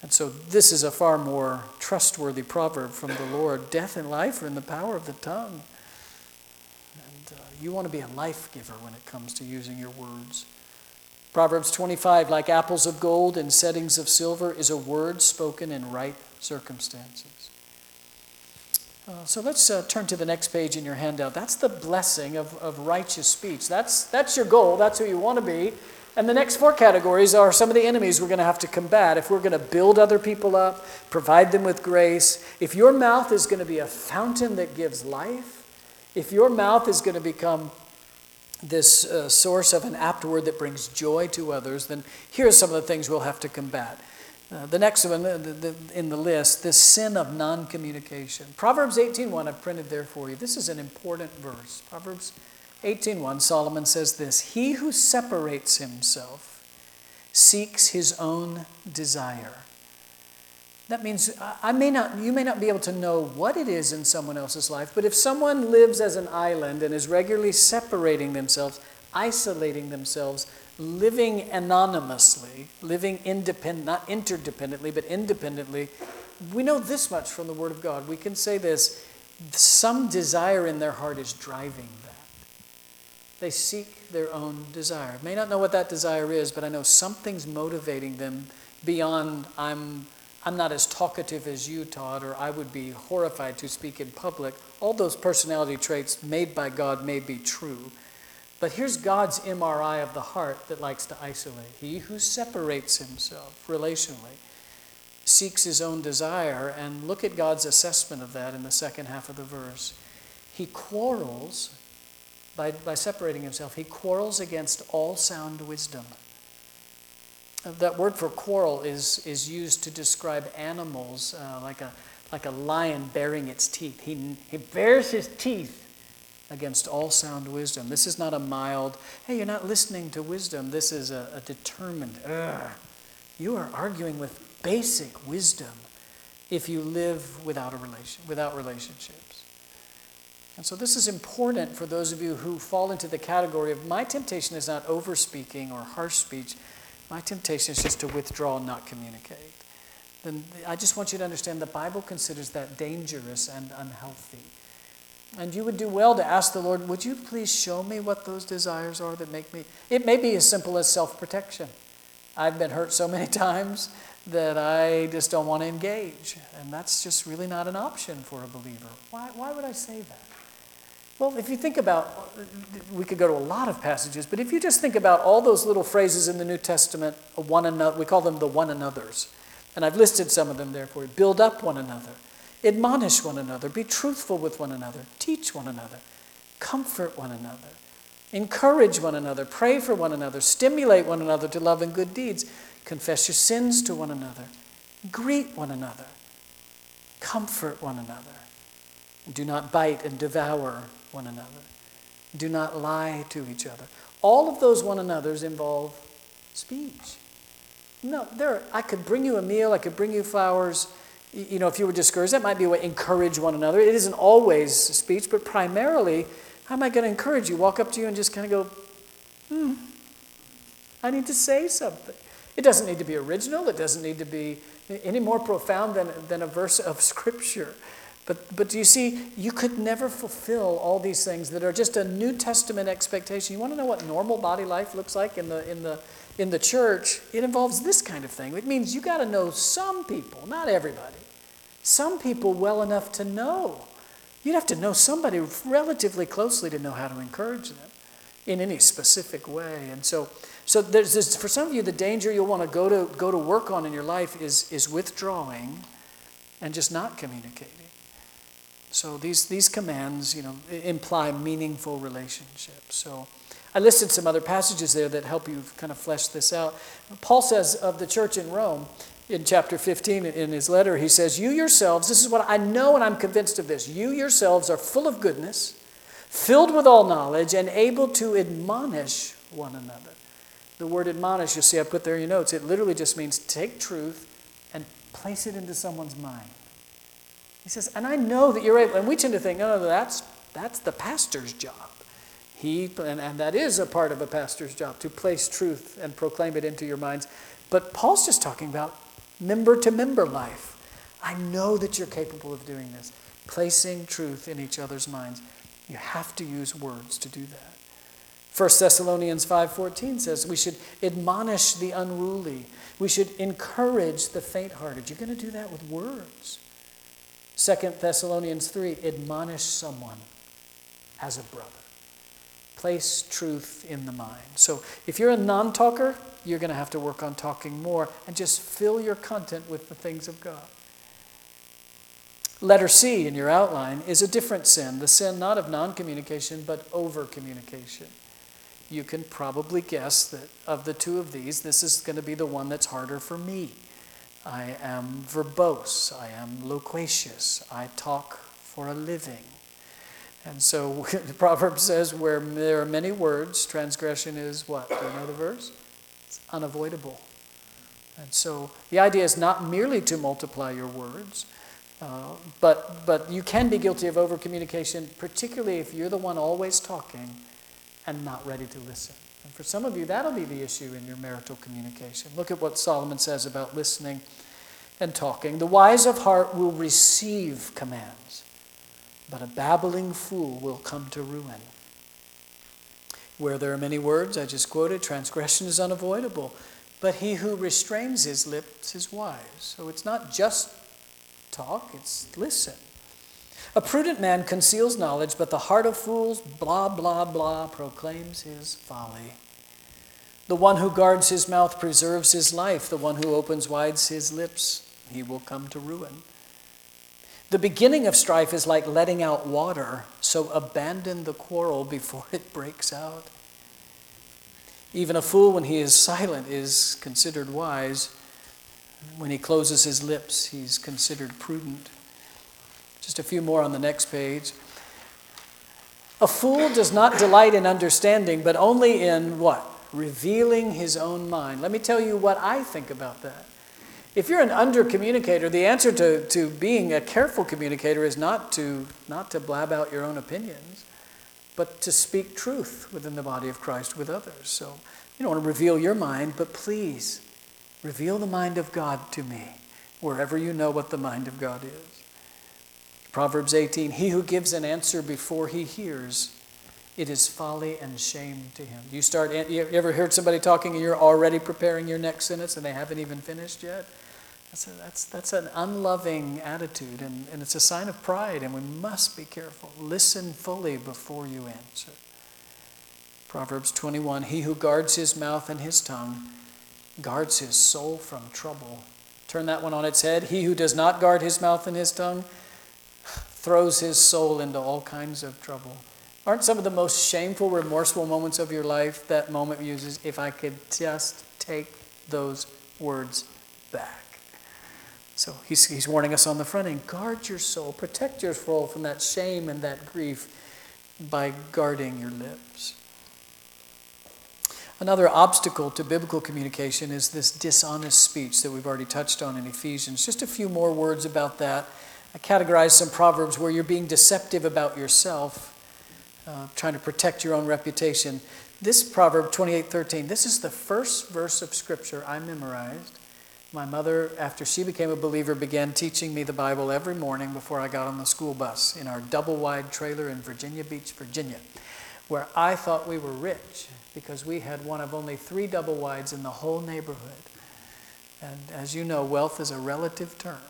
And so, this is a far more trustworthy proverb from the Lord. Death and life are in the power of the tongue. And uh, you want to be a life giver when it comes to using your words. Proverbs 25, like apples of gold and settings of silver, is a word spoken in right circumstances. So let's uh, turn to the next page in your handout. That's the blessing of, of righteous speech. That's, that's your goal, that's who you want to be. And the next four categories are some of the enemies we're going to have to combat. If we're going to build other people up, provide them with grace, if your mouth is going to be a fountain that gives life, if your mouth is going to become this uh, source of an apt word that brings joy to others, then here are some of the things we'll have to combat. Uh, the next one in the list, this sin of non communication. Proverbs 18.1, I've printed there for you. This is an important verse. Proverbs 18.1, Solomon says this He who separates himself seeks his own desire. That means I may not, you may not be able to know what it is in someone else's life, but if someone lives as an island and is regularly separating themselves, isolating themselves, living anonymously, living independent, not interdependently, but independently, we know this much from the Word of God. We can say this some desire in their heart is driving that. They seek their own desire. May not know what that desire is, but I know something's motivating them beyond I'm I'm not as talkative as you, Todd, or I would be horrified to speak in public. All those personality traits made by God may be true. But here's God's MRI of the heart that likes to isolate. He who separates himself relationally seeks his own desire, and look at God's assessment of that in the second half of the verse. He quarrels by, by separating himself, he quarrels against all sound wisdom. That word for quarrel is, is used to describe animals, uh, like, a, like a lion baring its teeth. He, he bares his teeth against all sound wisdom. This is not a mild, hey, you're not listening to wisdom. This is a, a determined, Ugh. you are arguing with basic wisdom if you live without, a relation, without relationships. And so this is important for those of you who fall into the category of my temptation is not over speaking or harsh speech. My temptation is just to withdraw and not communicate. Then I just want you to understand the Bible considers that dangerous and unhealthy. And you would do well to ask the Lord, would you please show me what those desires are that make me. It may be as simple as self protection. I've been hurt so many times that I just don't want to engage. And that's just really not an option for a believer. Why, why would I say that? Well, if you think about, we could go to a lot of passages, but if you just think about all those little phrases in the New Testament, one another, we call them the one another's. And I've listed some of them there for you. Build up one another, admonish one another, be truthful with one another, teach one another, comfort one another, encourage one another, pray for one another, stimulate one another to love and good deeds, confess your sins to one another, greet one another, comfort one another. Do not bite and devour one another. Do not lie to each other. All of those one another's involve speech. No, there. I could bring you a meal. I could bring you flowers. You know, if you were discouraged, that might be way encourage one another. It isn't always speech, but primarily, how am I going to encourage you? Walk up to you and just kind of go, hmm, I need to say something. It doesn't need to be original. It doesn't need to be any more profound than, than a verse of Scripture. But, but do you see, you could never fulfill all these things that are just a New Testament expectation. You want to know what normal body life looks like in the, in the, in the church? It involves this kind of thing. It means you got to know some people, not everybody, some people well enough to know. You'd have to know somebody relatively closely to know how to encourage them. in any specific way. And so, so there's this, for some of you, the danger you'll want to go to go to work on in your life is is withdrawing and just not communicating. So these these commands, you know, imply meaningful relationships. So I listed some other passages there that help you kind of flesh this out. Paul says of the church in Rome in chapter 15 in his letter, he says, You yourselves, this is what I know and I'm convinced of this, you yourselves are full of goodness, filled with all knowledge, and able to admonish one another. The word admonish, you'll see I put there in your notes, it literally just means take truth and place it into someone's mind. He says, and I know that you're able, and we tend to think, Oh, that's, that's the pastor's job. He, and, and that is a part of a pastor's job, to place truth and proclaim it into your minds. But Paul's just talking about member to member life. I know that you're capable of doing this, placing truth in each other's minds. You have to use words to do that. 1 Thessalonians 5:14 says we should admonish the unruly. We should encourage the faint-hearted. You're going to do that with words. 2 Thessalonians 3 admonish someone as a brother. Place truth in the mind. So if you're a non-talker, you're going to have to work on talking more and just fill your content with the things of God. Letter C in your outline is a different sin, the sin not of non communication, but over communication you can probably guess that of the two of these, this is going to be the one that's harder for me. I am verbose, I am loquacious, I talk for a living. And so the proverb says, where there are many words, transgression is what? Do you know the verse? It's unavoidable. And so the idea is not merely to multiply your words, uh, but, but you can be guilty of over communication, particularly if you're the one always talking and not ready to listen. And for some of you, that'll be the issue in your marital communication. Look at what Solomon says about listening and talking. The wise of heart will receive commands, but a babbling fool will come to ruin. Where there are many words, I just quoted, transgression is unavoidable. But he who restrains his lips is wise. So it's not just talk, it's listen. A prudent man conceals knowledge, but the heart of fools, blah, blah, blah, proclaims his folly. The one who guards his mouth preserves his life. The one who opens wide his lips, he will come to ruin. The beginning of strife is like letting out water, so abandon the quarrel before it breaks out. Even a fool, when he is silent, is considered wise. When he closes his lips, he's considered prudent. Just a few more on the next page. A fool does not delight in understanding, but only in what? Revealing his own mind. Let me tell you what I think about that. If you're an under communicator, the answer to, to being a careful communicator is not to, not to blab out your own opinions, but to speak truth within the body of Christ with others. So you don't want to reveal your mind, but please reveal the mind of God to me, wherever you know what the mind of God is. Proverbs 18 He who gives an answer before he hears, it is folly and shame to him. You start, you ever heard somebody talking and you're already preparing your next sentence and they haven't even finished yet? That's, a, that's, that's an unloving attitude and, and it's a sign of pride, and we must be careful. Listen fully before you answer. Proverbs 21 He who guards his mouth and his tongue guards his soul from trouble. Turn that one on its head. He who does not guard his mouth and his tongue throws his soul into all kinds of trouble. Aren't some of the most shameful, remorseful moments of your life that moment uses, if I could just take those words back? So he's, he's warning us on the front end guard your soul, protect your soul from that shame and that grief by guarding your lips. Another obstacle to biblical communication is this dishonest speech that we've already touched on in Ephesians. Just a few more words about that. I categorized some proverbs where you're being deceptive about yourself, uh, trying to protect your own reputation. This proverb 28:13, this is the first verse of scripture I memorized. My mother, after she became a believer, began teaching me the Bible every morning before I got on the school bus in our double wide trailer in Virginia Beach, Virginia, where I thought we were rich because we had one of only three double wides in the whole neighborhood. And as you know, wealth is a relative term.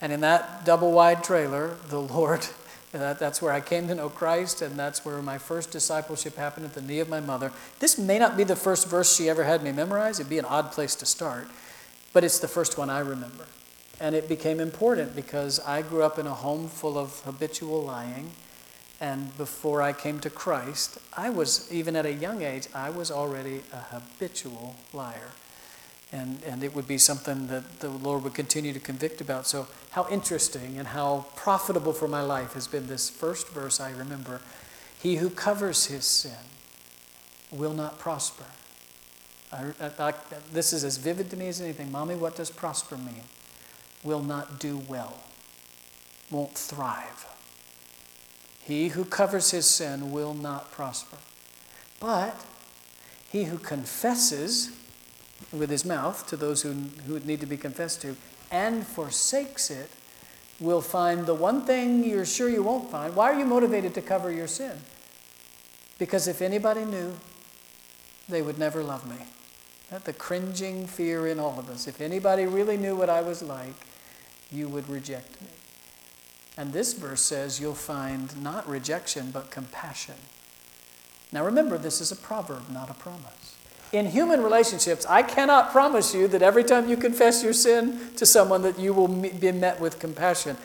And in that double wide trailer, the Lord That, that's where I came to know Christ, and that's where my first discipleship happened at the knee of my mother. This may not be the first verse she ever had me memorize, it'd be an odd place to start, but it's the first one I remember. And it became important because I grew up in a home full of habitual lying. And before I came to Christ, I was, even at a young age, I was already a habitual liar. And, and it would be something that the Lord would continue to convict about. So, how interesting and how profitable for my life has been this first verse I remember He who covers his sin will not prosper. I, I, I, this is as vivid to me as anything. Mommy, what does prosper mean? Will not do well, won't thrive. He who covers his sin will not prosper. But he who confesses with his mouth to those who, who need to be confessed to and forsakes it will find the one thing you're sure you won't find. Why are you motivated to cover your sin? Because if anybody knew, they would never love me. That the cringing fear in all of us. If anybody really knew what I was like, you would reject me. And this verse says you'll find not rejection, but compassion. Now remember, this is a proverb, not a promise. In human relationships, I cannot promise you that every time you confess your sin to someone that you will be met with compassion.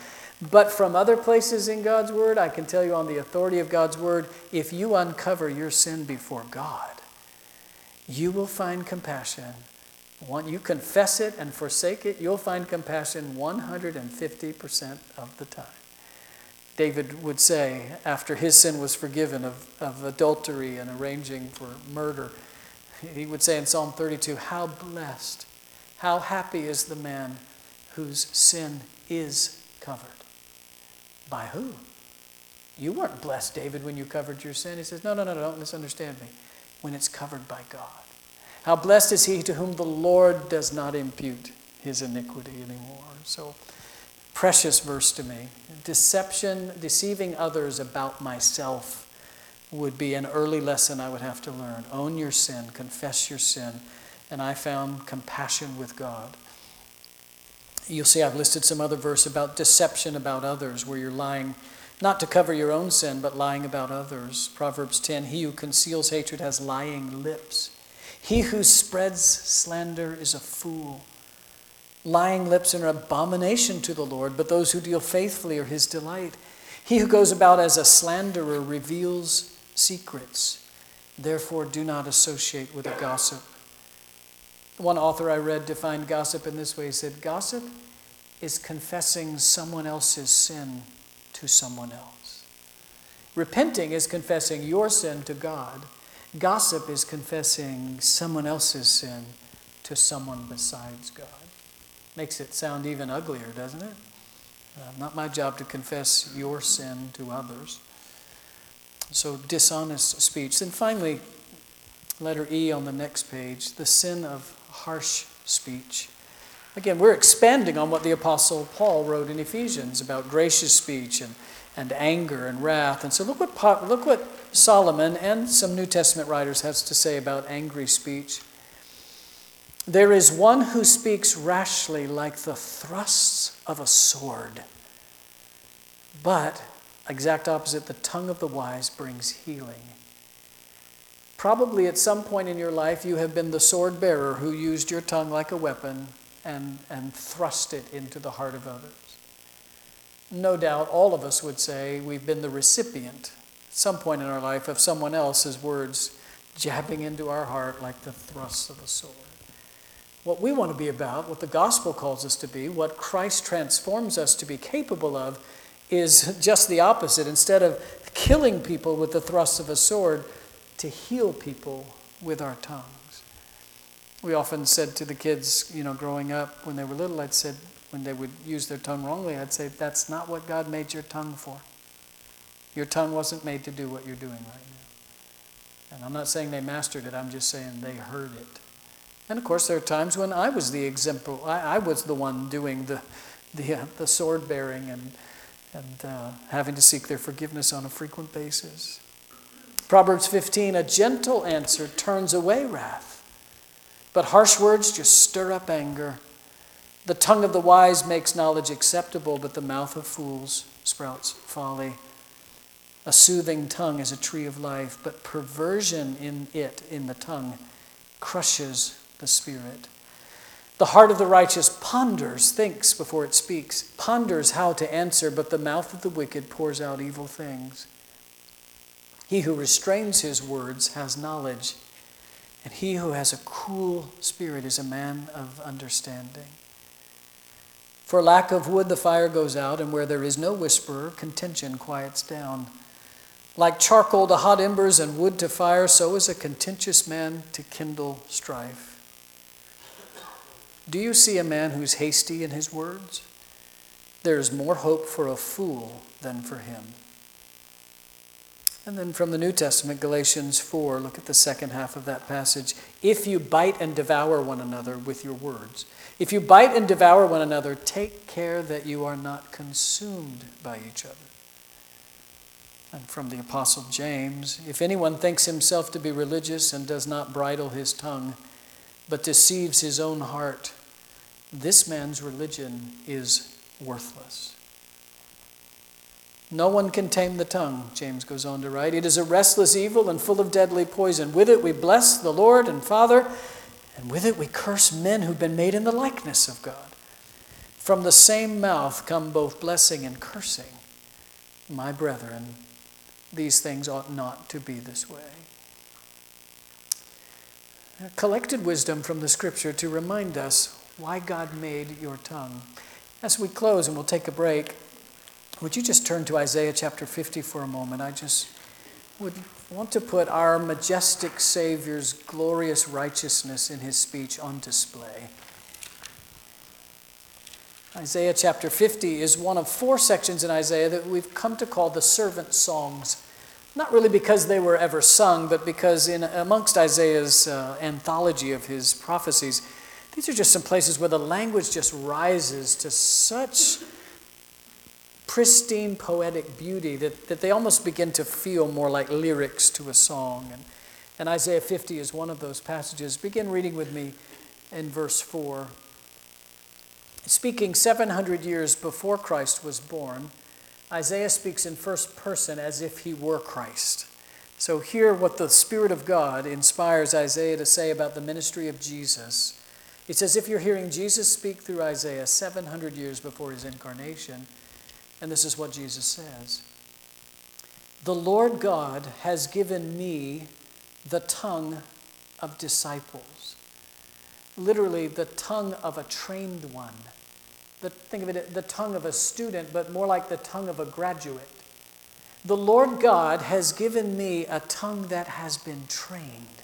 But from other places in God's word, I can tell you on the authority of God's word, if you uncover your sin before God, you will find compassion. When you confess it and forsake it, you'll find compassion 150% of the time. David would say, after his sin was forgiven of, of adultery and arranging for murder, he would say in Psalm 32, How blessed, how happy is the man whose sin is covered. By who? You weren't blessed, David, when you covered your sin. He says, No, no, no, don't misunderstand me. When it's covered by God. How blessed is he to whom the Lord does not impute his iniquity anymore. So, precious verse to me. Deception, deceiving others about myself would be an early lesson I would have to learn. Own your sin, confess your sin. And I found compassion with God. You'll see I've listed some other verse about deception about others, where you're lying not to cover your own sin, but lying about others. Proverbs 10 He who conceals hatred has lying lips. He who spreads slander is a fool. Lying lips are an abomination to the Lord, but those who deal faithfully are his delight. He who goes about as a slanderer reveals secrets. Therefore, do not associate with a gossip. One author I read defined gossip in this way. He said, Gossip is confessing someone else's sin to someone else. Repenting is confessing your sin to God. Gossip is confessing someone else's sin to someone besides God. Makes it sound even uglier, doesn't it? Uh, not my job to confess your sin to others. So, dishonest speech. And finally, letter E on the next page the sin of harsh speech. Again, we're expanding on what the Apostle Paul wrote in Ephesians about gracious speech and, and anger and wrath. And so, look what, look what Solomon and some New Testament writers has to say about angry speech. There is one who speaks rashly like the thrusts of a sword, but Exact opposite, the tongue of the wise brings healing. Probably at some point in your life, you have been the sword bearer who used your tongue like a weapon and, and thrust it into the heart of others. No doubt all of us would say we've been the recipient at some point in our life of someone else's words jabbing into our heart like the thrusts of a sword. What we want to be about, what the gospel calls us to be, what Christ transforms us to be capable of, is just the opposite. Instead of killing people with the thrusts of a sword, to heal people with our tongues. We often said to the kids, you know, growing up when they were little, I'd said, when they would use their tongue wrongly, I'd say, that's not what God made your tongue for. Your tongue wasn't made to do what you're doing right now. And I'm not saying they mastered it, I'm just saying they heard it. And of course, there are times when I was the example, I, I was the one doing the, the, uh, the sword bearing and and uh, having to seek their forgiveness on a frequent basis. Proverbs 15 a gentle answer turns away wrath, but harsh words just stir up anger. The tongue of the wise makes knowledge acceptable, but the mouth of fools sprouts folly. A soothing tongue is a tree of life, but perversion in it, in the tongue, crushes the spirit. The heart of the righteous ponders, thinks before it speaks, ponders how to answer, but the mouth of the wicked pours out evil things. He who restrains his words has knowledge, and he who has a cool spirit is a man of understanding. For lack of wood, the fire goes out, and where there is no whisperer, contention quiets down. Like charcoal to hot embers and wood to fire, so is a contentious man to kindle strife. Do you see a man who's hasty in his words? There is more hope for a fool than for him. And then from the New Testament, Galatians 4, look at the second half of that passage. If you bite and devour one another with your words, if you bite and devour one another, take care that you are not consumed by each other. And from the Apostle James, if anyone thinks himself to be religious and does not bridle his tongue, but deceives his own heart, this man's religion is worthless. No one can tame the tongue, James goes on to write. It is a restless evil and full of deadly poison. With it we bless the Lord and Father, and with it we curse men who've been made in the likeness of God. From the same mouth come both blessing and cursing. My brethren, these things ought not to be this way. Collected wisdom from the scripture to remind us why God made your tongue. As we close and we'll take a break, would you just turn to Isaiah chapter 50 for a moment? I just would want to put our majestic Savior's glorious righteousness in his speech on display. Isaiah chapter 50 is one of four sections in Isaiah that we've come to call the servant songs. Not really because they were ever sung, but because in amongst Isaiah's uh, anthology of his prophecies, these are just some places where the language just rises to such pristine poetic beauty that, that they almost begin to feel more like lyrics to a song. And, and Isaiah 50 is one of those passages. Begin reading with me in verse 4. Speaking 700 years before Christ was born, Isaiah speaks in first person as if he were Christ. So, hear what the Spirit of God inspires Isaiah to say about the ministry of Jesus. It's as if you're hearing Jesus speak through Isaiah 700 years before his incarnation. And this is what Jesus says The Lord God has given me the tongue of disciples. Literally, the tongue of a trained one. The, think of it, the tongue of a student, but more like the tongue of a graduate. The Lord God has given me a tongue that has been trained.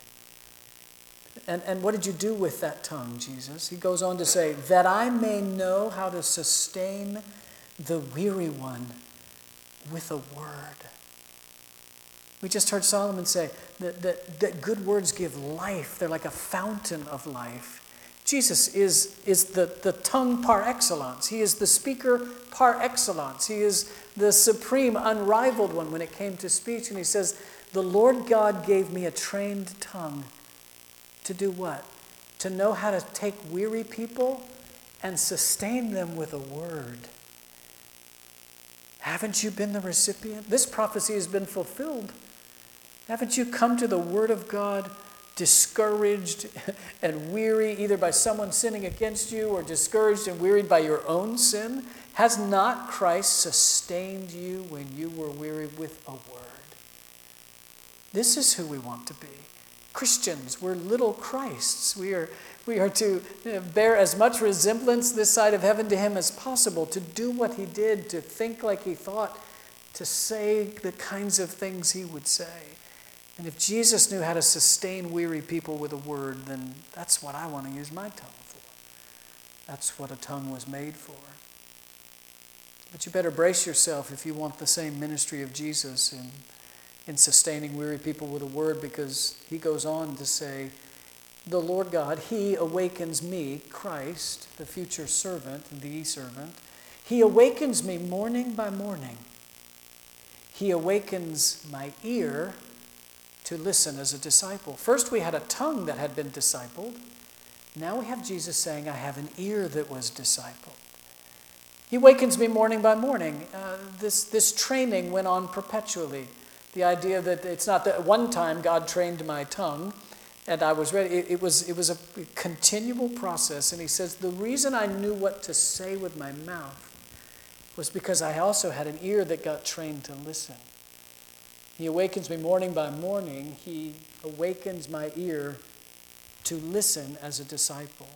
And, and what did you do with that tongue, Jesus? He goes on to say, that I may know how to sustain the weary one with a word. We just heard Solomon say that, that, that good words give life, they're like a fountain of life. Jesus is, is the, the tongue par excellence. He is the speaker par excellence. He is the supreme, unrivaled one when it came to speech. And he says, The Lord God gave me a trained tongue to do what? To know how to take weary people and sustain them with a word. Haven't you been the recipient? This prophecy has been fulfilled. Haven't you come to the Word of God discouraged and weary, either by someone sinning against you or discouraged and wearied by your own sin? Has not Christ sustained you when you were weary with a word? This is who we want to be. Christians, we're little Christs. We are, we are to uh, bear as much resemblance this side of heaven to Him as possible, to do what He did, to think like He thought, to say the kinds of things He would say. And if Jesus knew how to sustain weary people with a word, then that's what I want to use my tongue for. That's what a tongue was made for. But you better brace yourself if you want the same ministry of Jesus in in sustaining weary people with a word because he goes on to say, The Lord God, He awakens me, Christ, the future servant, the servant. He awakens me morning by morning. He awakens my ear to listen as a disciple. First, we had a tongue that had been discipled. Now we have Jesus saying, I have an ear that was discipled. He wakens me morning by morning. Uh, this, this training went on perpetually. The idea that it's not that one time God trained my tongue and I was ready. It, it, was, it was a continual process. And he says, The reason I knew what to say with my mouth was because I also had an ear that got trained to listen. He awakens me morning by morning. He awakens my ear to listen as a disciple.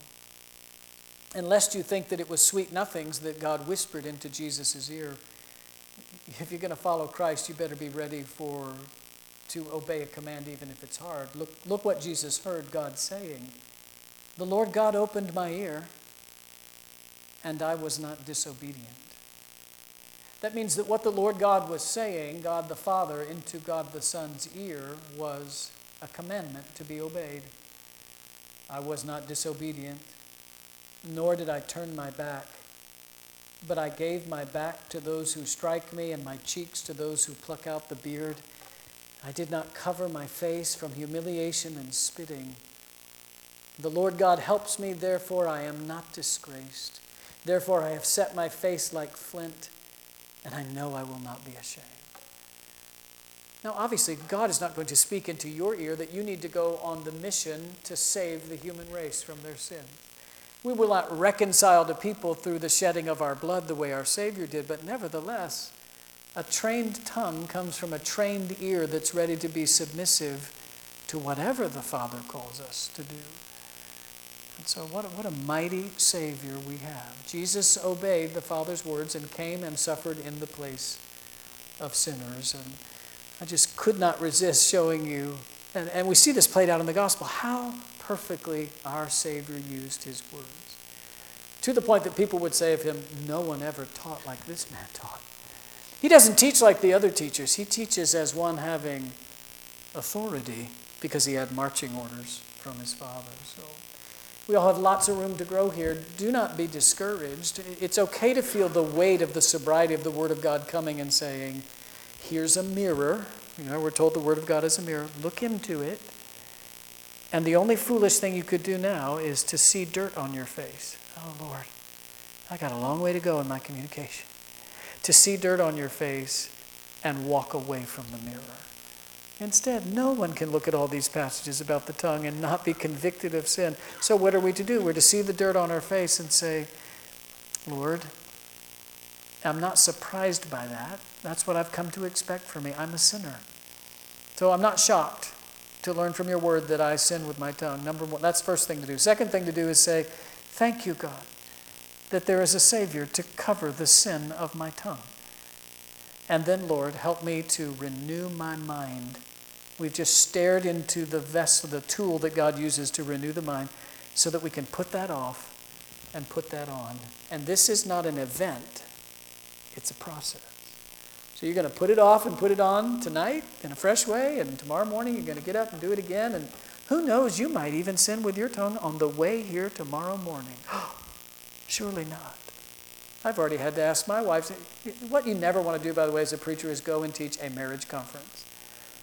And lest you think that it was sweet nothings that God whispered into Jesus' ear, if you're going to follow Christ, you better be ready for to obey a command even if it's hard. Look, look what Jesus heard God saying. The Lord God opened my ear, and I was not disobedient. That means that what the Lord God was saying, God the Father, into God the Son's ear, was a commandment to be obeyed. I was not disobedient nor did I turn my back. But I gave my back to those who strike me, and my cheeks to those who pluck out the beard. I did not cover my face from humiliation and spitting. The Lord God helps me, therefore I am not disgraced. Therefore I have set my face like flint, and I know I will not be ashamed. Now, obviously, God is not going to speak into your ear that you need to go on the mission to save the human race from their sin. We will not reconcile to people through the shedding of our blood the way our Savior did, but nevertheless, a trained tongue comes from a trained ear that's ready to be submissive to whatever the Father calls us to do. And so, what a, what a mighty Savior we have. Jesus obeyed the Father's words and came and suffered in the place of sinners. And I just could not resist showing you, and, and we see this played out in the gospel, how perfectly our Savior used his words. To the point that people would say of him, No one ever taught like this man taught. He doesn't teach like the other teachers, he teaches as one having authority because he had marching orders from his father. So we all have lots of room to grow here. Do not be discouraged. It's okay to feel the weight of the sobriety of the Word of God coming and saying, Here's a mirror. You know, we're told the Word of God is a mirror. Look into it and the only foolish thing you could do now is to see dirt on your face. Oh, Lord, I got a long way to go in my communication. To see dirt on your face and walk away from the mirror. Instead, no one can look at all these passages about the tongue and not be convicted of sin. So, what are we to do? We're to see the dirt on our face and say, Lord, I'm not surprised by that. That's what I've come to expect from me. I'm a sinner. So, I'm not shocked to learn from your word that I sin with my tongue. Number one, that's first thing to do. Second thing to do is say, Thank you, God, that there is a Savior to cover the sin of my tongue. And then, Lord, help me to renew my mind. We've just stared into the vessel, the tool that God uses to renew the mind, so that we can put that off and put that on. And this is not an event, it's a process. So you're going to put it off and put it on tonight in a fresh way, and tomorrow morning you're going to get up and do it again. And who knows, you might even sin with your tongue on the way here tomorrow morning. Oh, Surely not. I've already had to ask my wife. What you never want to do, by the way, as a preacher, is go and teach a marriage conference.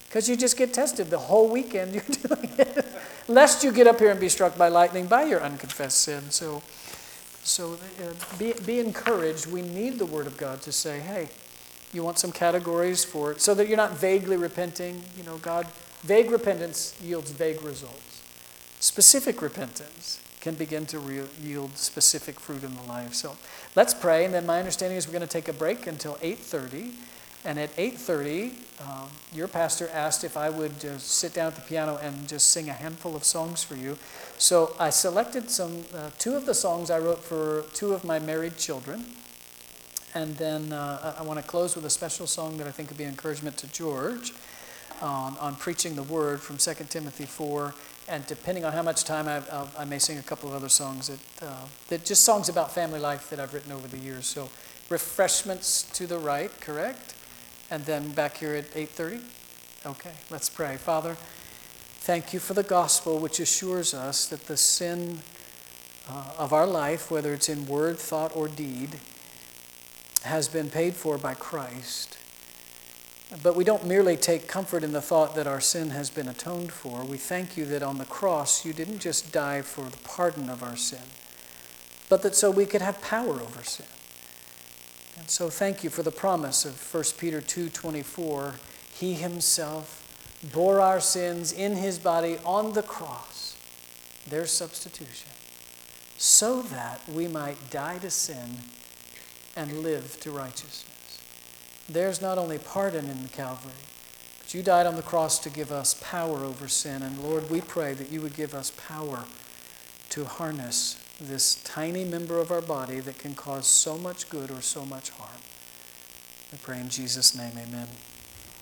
Because you just get tested the whole weekend you're doing it. Lest you get up here and be struck by lightning by your unconfessed sin. So, so uh, be, be encouraged. We need the Word of God to say, hey, you want some categories for it so that you're not vaguely repenting. You know, God, vague repentance yields vague results. Specific repentance can begin to re- yield specific fruit in the life. So let's pray, and then my understanding is we're going to take a break until 8:30. And at 8:30, um, your pastor asked if I would just sit down at the piano and just sing a handful of songs for you. So I selected some uh, two of the songs I wrote for two of my married children. And then uh, I want to close with a special song that I think would be encouragement to George on, on preaching the word from 2 Timothy 4. And depending on how much time I, I'll, i may sing a couple of other songs that, uh, that just songs about family life that I've written over the years. So refreshments to the right, correct? And then back here at 8:30. Okay, let's pray. Father, thank you for the gospel which assures us that the sin uh, of our life, whether it's in word, thought, or deed, has been paid for by Christ. But we don't merely take comfort in the thought that our sin has been atoned for. We thank you that on the cross you didn't just die for the pardon of our sin, but that so we could have power over sin. And so thank you for the promise of 1 Peter 2:24. He himself bore our sins in his body on the cross, their substitution, so that we might die to sin and live to righteousness. There's not only pardon in Calvary, but you died on the cross to give us power over sin. And Lord, we pray that you would give us power to harness this tiny member of our body that can cause so much good or so much harm. We pray in Jesus' name, amen.